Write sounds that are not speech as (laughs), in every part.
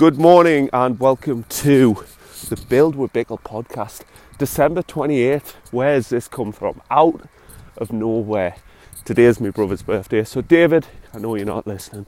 Good morning and welcome to the Build with Bickle podcast. December 28th. Where's this come from? Out of nowhere. Today is my brother's birthday. So, David, I know you're not listening.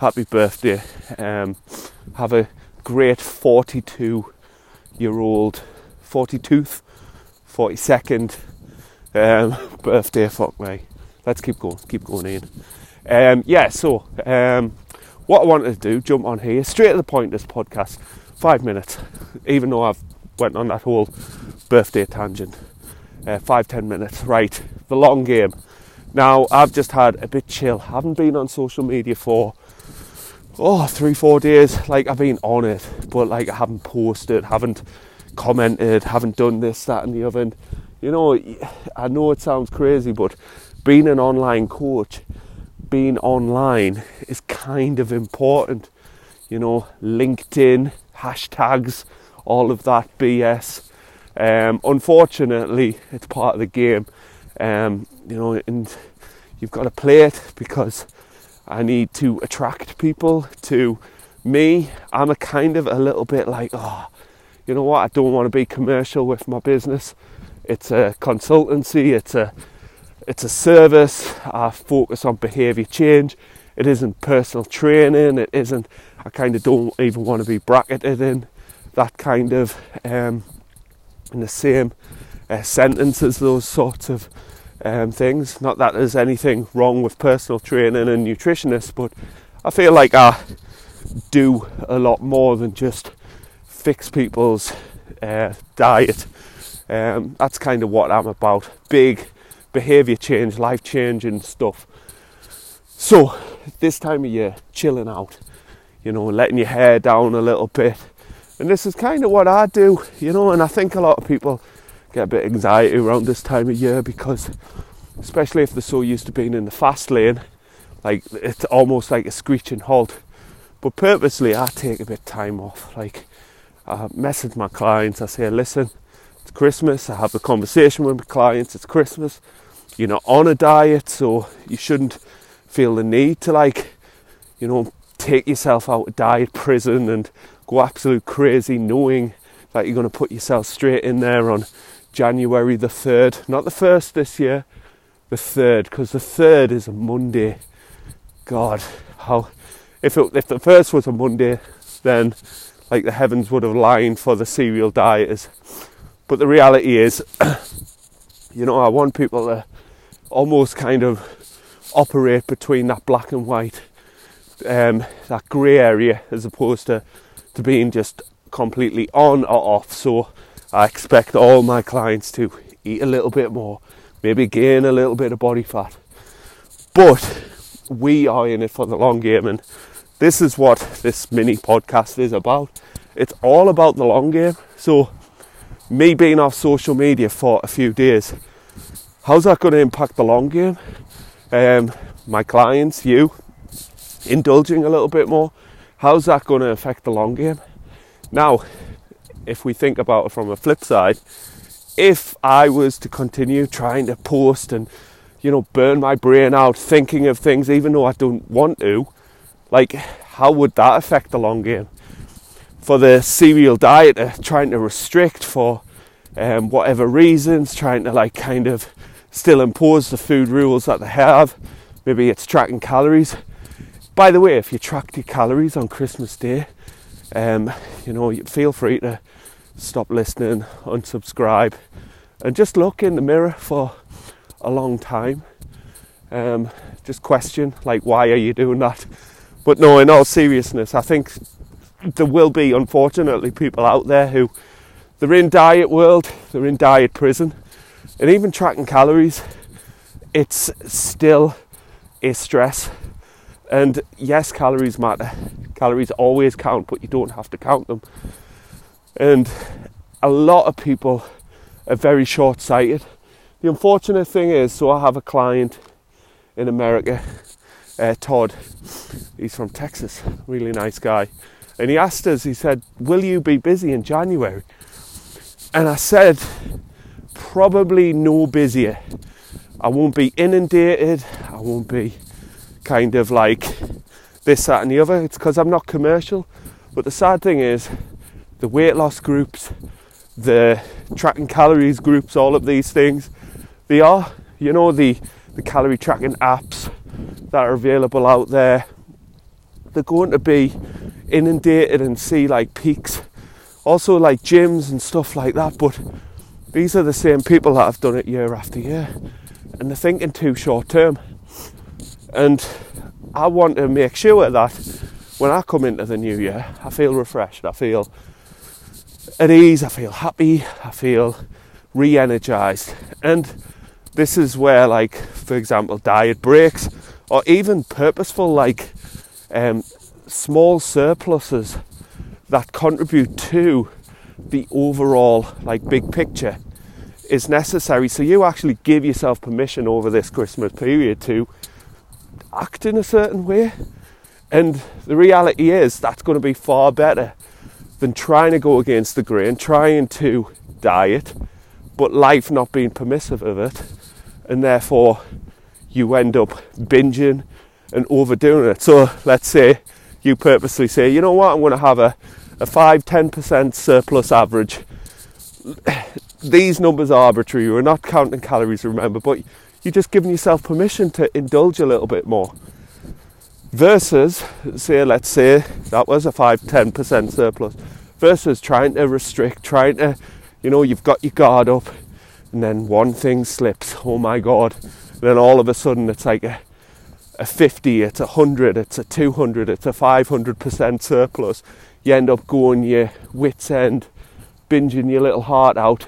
Happy birthday. Um, have a great 42 year old, 42th, 42nd um, (laughs) birthday. Fuck me. Let's keep going. Keep going in. Um, yeah, so um, what I wanted to do, jump on here, straight to the point. This podcast, five minutes. Even though I've went on that whole birthday tangent, uh, five ten minutes. Right, the long game. Now I've just had a bit chill. Haven't been on social media for oh three four days. Like I've been on it, but like I haven't posted, haven't commented, haven't done this, that, and the other. And, you know, I know it sounds crazy, but being an online coach being online is kind of important. You know, LinkedIn, hashtags, all of that BS. Um, unfortunately, it's part of the game. Um, you know, and you've got to play it because I need to attract people to me. I'm a kind of a little bit like, oh, you know what? I don't want to be commercial with my business. It's a consultancy. It's a it's a service. I focus on behaviour change. It isn't personal training. It isn't. I kind of don't even want to be bracketed in that kind of um, in the same uh, sentence as those sorts of um, things. Not that there's anything wrong with personal training and nutritionists, but I feel like I do a lot more than just fix people's uh, diet. Um, that's kind of what I'm about. Big behaviour change, life changing stuff. So, this time of year, chilling out, you know, letting your hair down a little bit. And this is kind of what I do, you know, and I think a lot of people get a bit anxiety around this time of year because, especially if they're so used to being in the fast lane, like it's almost like a screeching halt. But purposely, I take a bit of time off. Like, I message my clients, I say, listen, it's Christmas. I have a conversation with my clients, it's Christmas you're not on a diet, so you shouldn't feel the need to like, you know, take yourself out of diet prison and go absolute crazy knowing that you're going to put yourself straight in there on January the 3rd. Not the 1st this year, the 3rd, because the 3rd is a Monday. God, how. If, it, if the 1st was a Monday, then like the heavens would have lined for the serial dieters. But the reality is, (coughs) you know, I want people to almost kind of operate between that black and white, um, that grey area, as opposed to, to being just completely on or off. So I expect all my clients to eat a little bit more, maybe gain a little bit of body fat. But we are in it for the long game, and this is what this mini podcast is about. It's all about the long game. So, me being off social media for a few days How's that going to impact the long game? Um, my clients, you, indulging a little bit more. How's that going to affect the long game? Now, if we think about it from a flip side, if I was to continue trying to post and you know burn my brain out thinking of things even though I don't want to, like how would that affect the long game? For the serial dieter, trying to restrict for um, whatever reasons, trying to like kind of still impose the food rules that they have. Maybe it's tracking calories. By the way, if you track your calories on Christmas Day, um, you know, feel free to stop listening, unsubscribe, and just look in the mirror for a long time. Um, just question, like, why are you doing that? But no, in all seriousness, I think there will be, unfortunately, people out there who they're in diet world, they're in diet prison, and even tracking calories, it's still a stress. And yes, calories matter. Calories always count, but you don't have to count them. And a lot of people are very short sighted. The unfortunate thing is, so I have a client in America, uh, Todd. He's from Texas, really nice guy. And he asked us, he said, Will you be busy in January? And I said, probably no busier. I won't be inundated. I won't be kind of like this, that, and the other. It's because I'm not commercial. But the sad thing is, the weight loss groups, the tracking calories groups, all of these things, they are, you know, the, the calorie tracking apps that are available out there, they're going to be inundated and see like peaks. Also, like gyms and stuff like that, but these are the same people that have done it year after year and they're thinking too short term. And I want to make sure that when I come into the new year, I feel refreshed, I feel at ease, I feel happy, I feel re energized. And this is where, like, for example, diet breaks or even purposeful, like, um, small surpluses that contribute to the overall, like, big picture is necessary. So you actually give yourself permission over this Christmas period to act in a certain way. And the reality is that's going to be far better than trying to go against the grain, trying to diet, but life not being permissive of it. And therefore, you end up binging and overdoing it. So let's say you purposely say, you know what, I'm going to have a, a 5 10% surplus average these numbers are arbitrary. We're not counting calories, remember, but you're just giving yourself permission to indulge a little bit more. Versus, say, let's say that was a 5 10% surplus, versus trying to restrict, trying to, you know, you've got your guard up, and then one thing slips. Oh my God. And then all of a sudden it's like a, a 50, it's a 100, it's a 200, it's a 500% surplus. You end up going your wits' end, binging your little heart out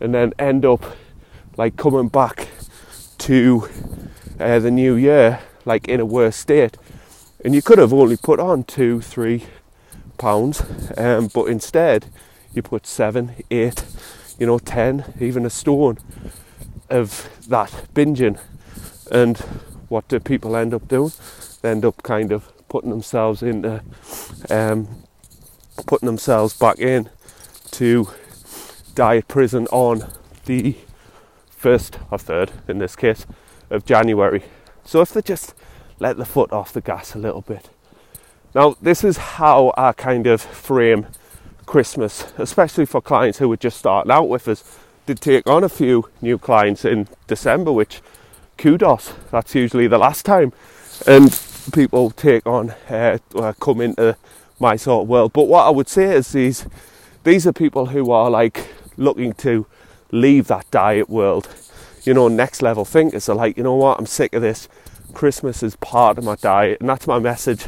and then end up like coming back to uh, the new year like in a worse state. And you could have only put on two, three pounds, um, but instead you put seven, eight, you know, ten, even a stone of that binging. And what do people end up doing? They end up kind of putting themselves into um, putting themselves back in to diet prison on the first or third, in this case, of January. So if they just let the foot off the gas a little bit. Now, this is how I kind of frame Christmas, especially for clients who are just starting out with us. Did take on a few new clients in December, which kudos. That's usually the last time, and people take on uh, come into my sort of world. But what I would say is these these are people who are like looking to leave that diet world. You know, next level thinkers are like, you know what, I'm sick of this. Christmas is part of my diet, and that's my message.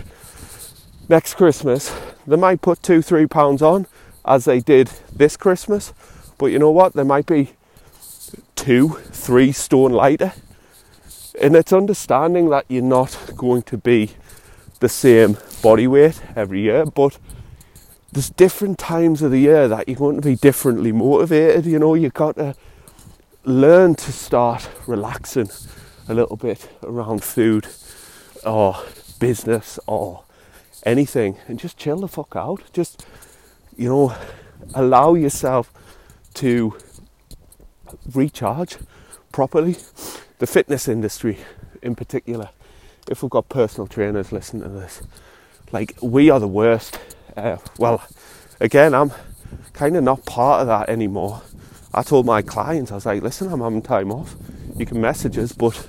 Next Christmas, they might put two, three pounds on as they did this Christmas, but you know what, there might be two, three stone lighter. And it's understanding that you're not going to be the same body weight every year, but there's different times of the year that you're going to be differently motivated. You know, you've got to learn to start relaxing a little bit around food or business or anything and just chill the fuck out. Just, you know, allow yourself to recharge properly. The fitness industry, in particular, if we've got personal trainers listening to this, like we are the worst uh, well, again, I'm kind of not part of that anymore. I told my clients, I was like, listen, I'm having time off. You can message us, but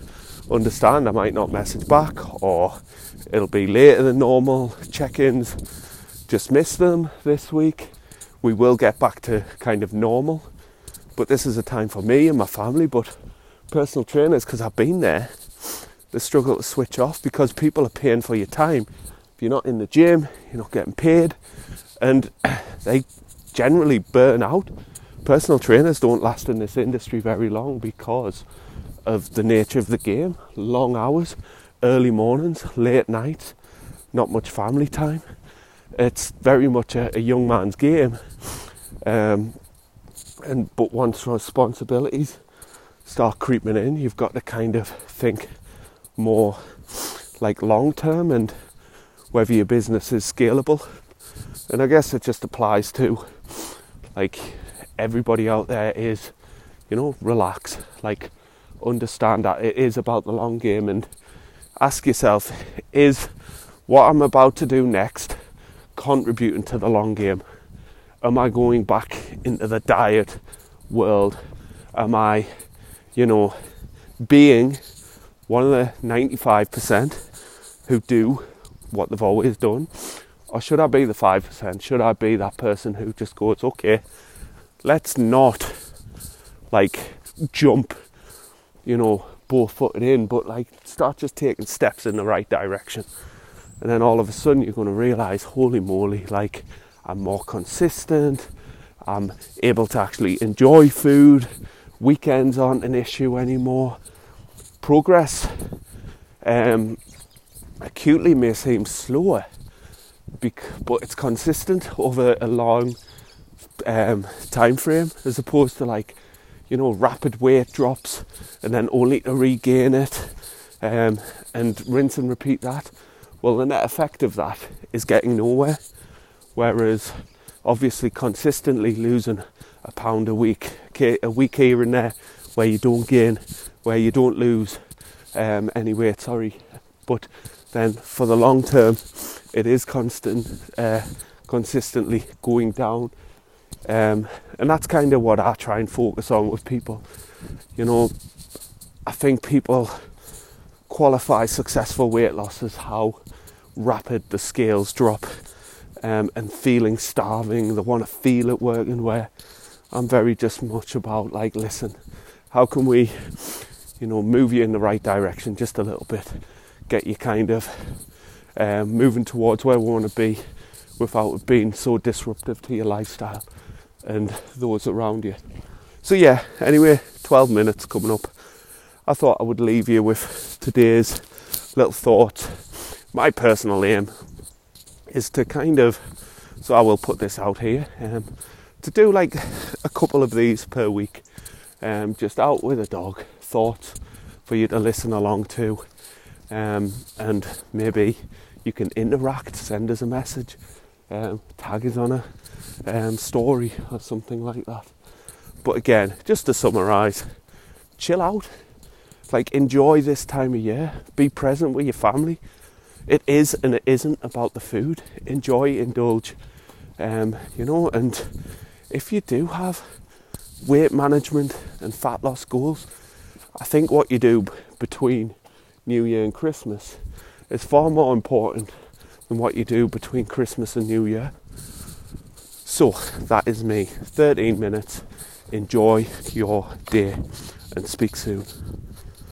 understand I might not message back or it'll be later than normal. Check ins, just missed them this week. We will get back to kind of normal, but this is a time for me and my family. But personal trainers, because I've been there, the struggle to switch off because people are paying for your time if you're not in the gym, you're not getting paid, and (clears throat) they generally burn out. Personal trainers don't last in this industry very long because of the nature of the game long hours, early mornings, late nights, not much family time. It's very much a, a young man's game. Um, and but once responsibilities start creeping in, you've got to kind of think more like long term and whether your business is scalable. And I guess it just applies to like everybody out there is, you know, relax, like understand that it is about the long game and ask yourself, is what I'm about to do next contributing to the long game? Am I going back into the diet world? Am I, you know, being one of the 95% who do what they've always done? Or should I be the 5%? Should I be that person who just goes, okay, let's not like jump, you know, both footed in, but like start just taking steps in the right direction. And then all of a sudden you're going to realize, holy moly, like I'm more consistent, I'm able to actually enjoy food, weekends aren't an issue anymore. Progress um, acutely may seem slower, but it's consistent over a long um, time frame as opposed to like you know rapid weight drops and then only to regain it um, and rinse and repeat that. Well, the net effect of that is getting nowhere. Whereas, obviously, consistently losing a pound a week, a week here and there, where you don't gain, where you don't lose um, any weight. Sorry, but then for the long term, it is constant, uh, consistently going down. Um, and that's kind of what I try and focus on with people. You know, I think people qualify successful weight loss as how rapid the scales drop um, and feeling starving. They want to feel it working. Where I'm very just much about like, listen, how can we, you know, move you in the right direction just a little bit, get you kind of um, moving towards where we want to be without it being so disruptive to your lifestyle and those around you. So yeah, anyway, 12 minutes coming up. I thought I would leave you with today's little thought. My personal aim is to kind of, so I will put this out here, um, to do like a couple of these per week, um, just out with a dog, thoughts for you to listen along to, um, and maybe you can interact, send us a message, um, tag us on a um, story or something like that. But again, just to summarise, chill out, like enjoy this time of year, be present with your family it is and it isn't about the food. Enjoy, indulge, um, you know. And if you do have weight management and fat loss goals, I think what you do between New Year and Christmas is far more important than what you do between Christmas and New Year. So that is me. 13 minutes. Enjoy your day and speak soon.